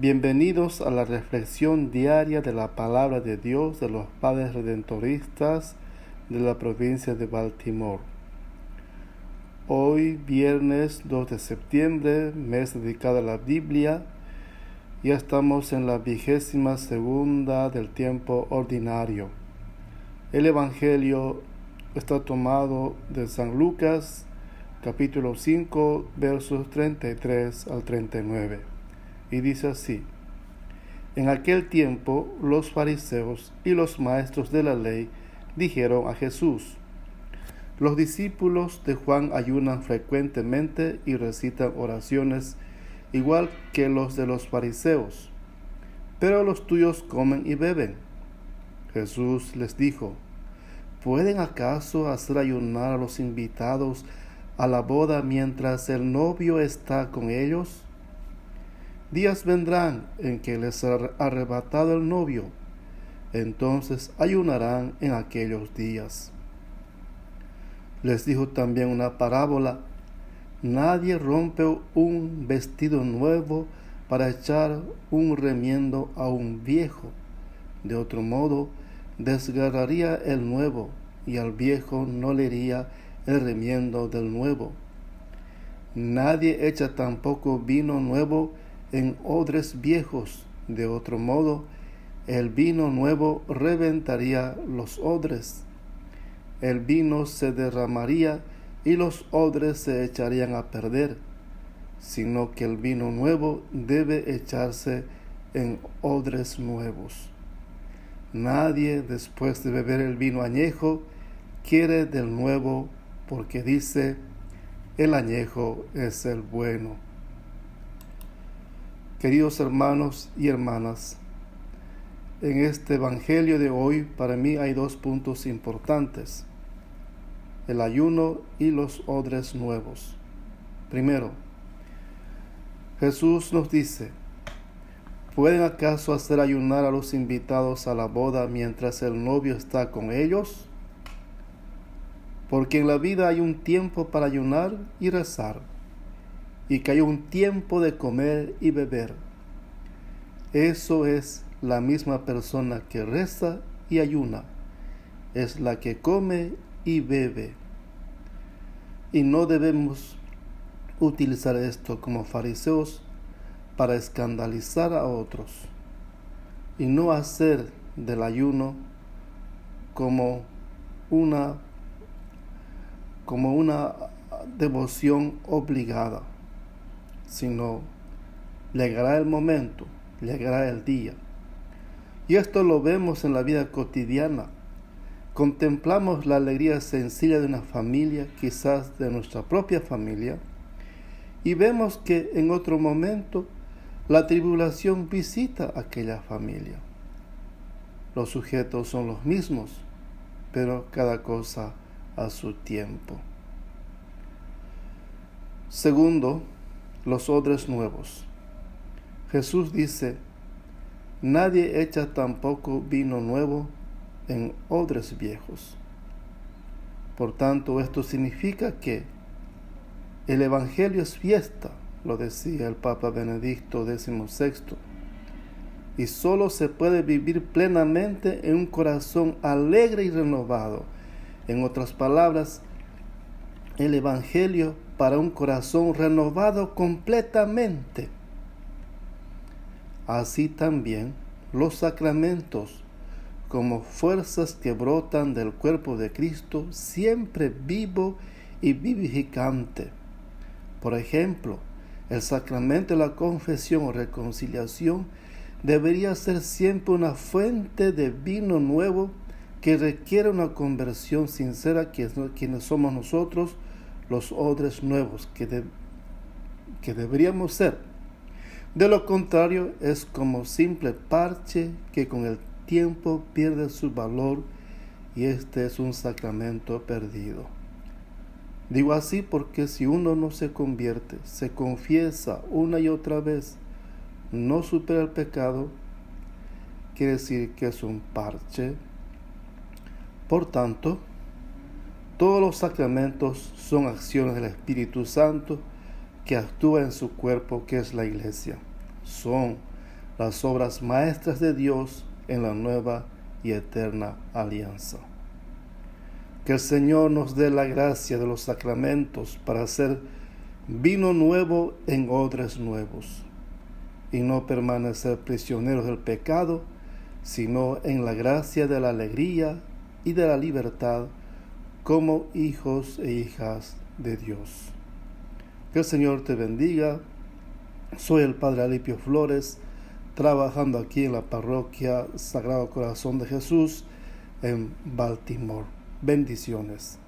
Bienvenidos a la reflexión diaria de la palabra de Dios de los Padres Redentoristas de la provincia de Baltimore. Hoy, viernes 2 de septiembre, mes dedicado a la Biblia, ya estamos en la vigésima segunda del tiempo ordinario. El Evangelio está tomado de San Lucas, capítulo 5, versos 33 al 39 y dice así, en aquel tiempo los fariseos y los maestros de la ley dijeron a Jesús, los discípulos de Juan ayunan frecuentemente y recitan oraciones igual que los de los fariseos, pero los tuyos comen y beben. Jesús les dijo, ¿pueden acaso hacer ayunar a los invitados a la boda mientras el novio está con ellos? Días vendrán en que les será arrebatado el novio, entonces ayunarán en aquellos días. Les dijo también una parábola, nadie rompe un vestido nuevo para echar un remiendo a un viejo. De otro modo, desgarraría el nuevo y al viejo no le iría el remiendo del nuevo. Nadie echa tampoco vino nuevo en odres viejos. De otro modo, el vino nuevo reventaría los odres. El vino se derramaría y los odres se echarían a perder, sino que el vino nuevo debe echarse en odres nuevos. Nadie, después de beber el vino añejo, quiere del nuevo, porque dice, el añejo es el bueno. Queridos hermanos y hermanas, en este Evangelio de hoy para mí hay dos puntos importantes, el ayuno y los odres nuevos. Primero, Jesús nos dice, ¿pueden acaso hacer ayunar a los invitados a la boda mientras el novio está con ellos? Porque en la vida hay un tiempo para ayunar y rezar y que hay un tiempo de comer y beber. Eso es la misma persona que reza y ayuna, es la que come y bebe. Y no debemos utilizar esto como fariseos para escandalizar a otros y no hacer del ayuno como una como una devoción obligada sino llegará el momento, llegará el día. Y esto lo vemos en la vida cotidiana. Contemplamos la alegría sencilla de una familia, quizás de nuestra propia familia, y vemos que en otro momento la tribulación visita aquella familia. Los sujetos son los mismos, pero cada cosa a su tiempo. Segundo, los odres nuevos. Jesús dice, nadie echa tampoco vino nuevo en odres viejos. Por tanto, esto significa que el Evangelio es fiesta, lo decía el Papa Benedicto XVI, y solo se puede vivir plenamente en un corazón alegre y renovado. En otras palabras, el Evangelio para un corazón renovado completamente. Así también los sacramentos, como fuerzas que brotan del cuerpo de Cristo, siempre vivo y vivificante. Por ejemplo, el sacramento de la confesión o reconciliación debería ser siempre una fuente de vino nuevo que requiere una conversión sincera, quienes somos nosotros, los odres nuevos que, que deberíamos ser. De lo contrario, es como simple parche que con el tiempo pierde su valor y este es un sacramento perdido. Digo así porque si uno no se convierte, se confiesa una y otra vez, no supera el pecado, quiere decir que es un parche. Por tanto, todos los sacramentos son acciones del Espíritu Santo que actúa en su cuerpo, que es la iglesia. Son las obras maestras de Dios en la nueva y eterna alianza. Que el Señor nos dé la gracia de los sacramentos para hacer vino nuevo en odres nuevos y no permanecer prisioneros del pecado, sino en la gracia de la alegría y de la libertad como hijos e hijas de Dios. Que el Señor te bendiga. Soy el Padre Alipio Flores, trabajando aquí en la parroquia Sagrado Corazón de Jesús en Baltimore. Bendiciones.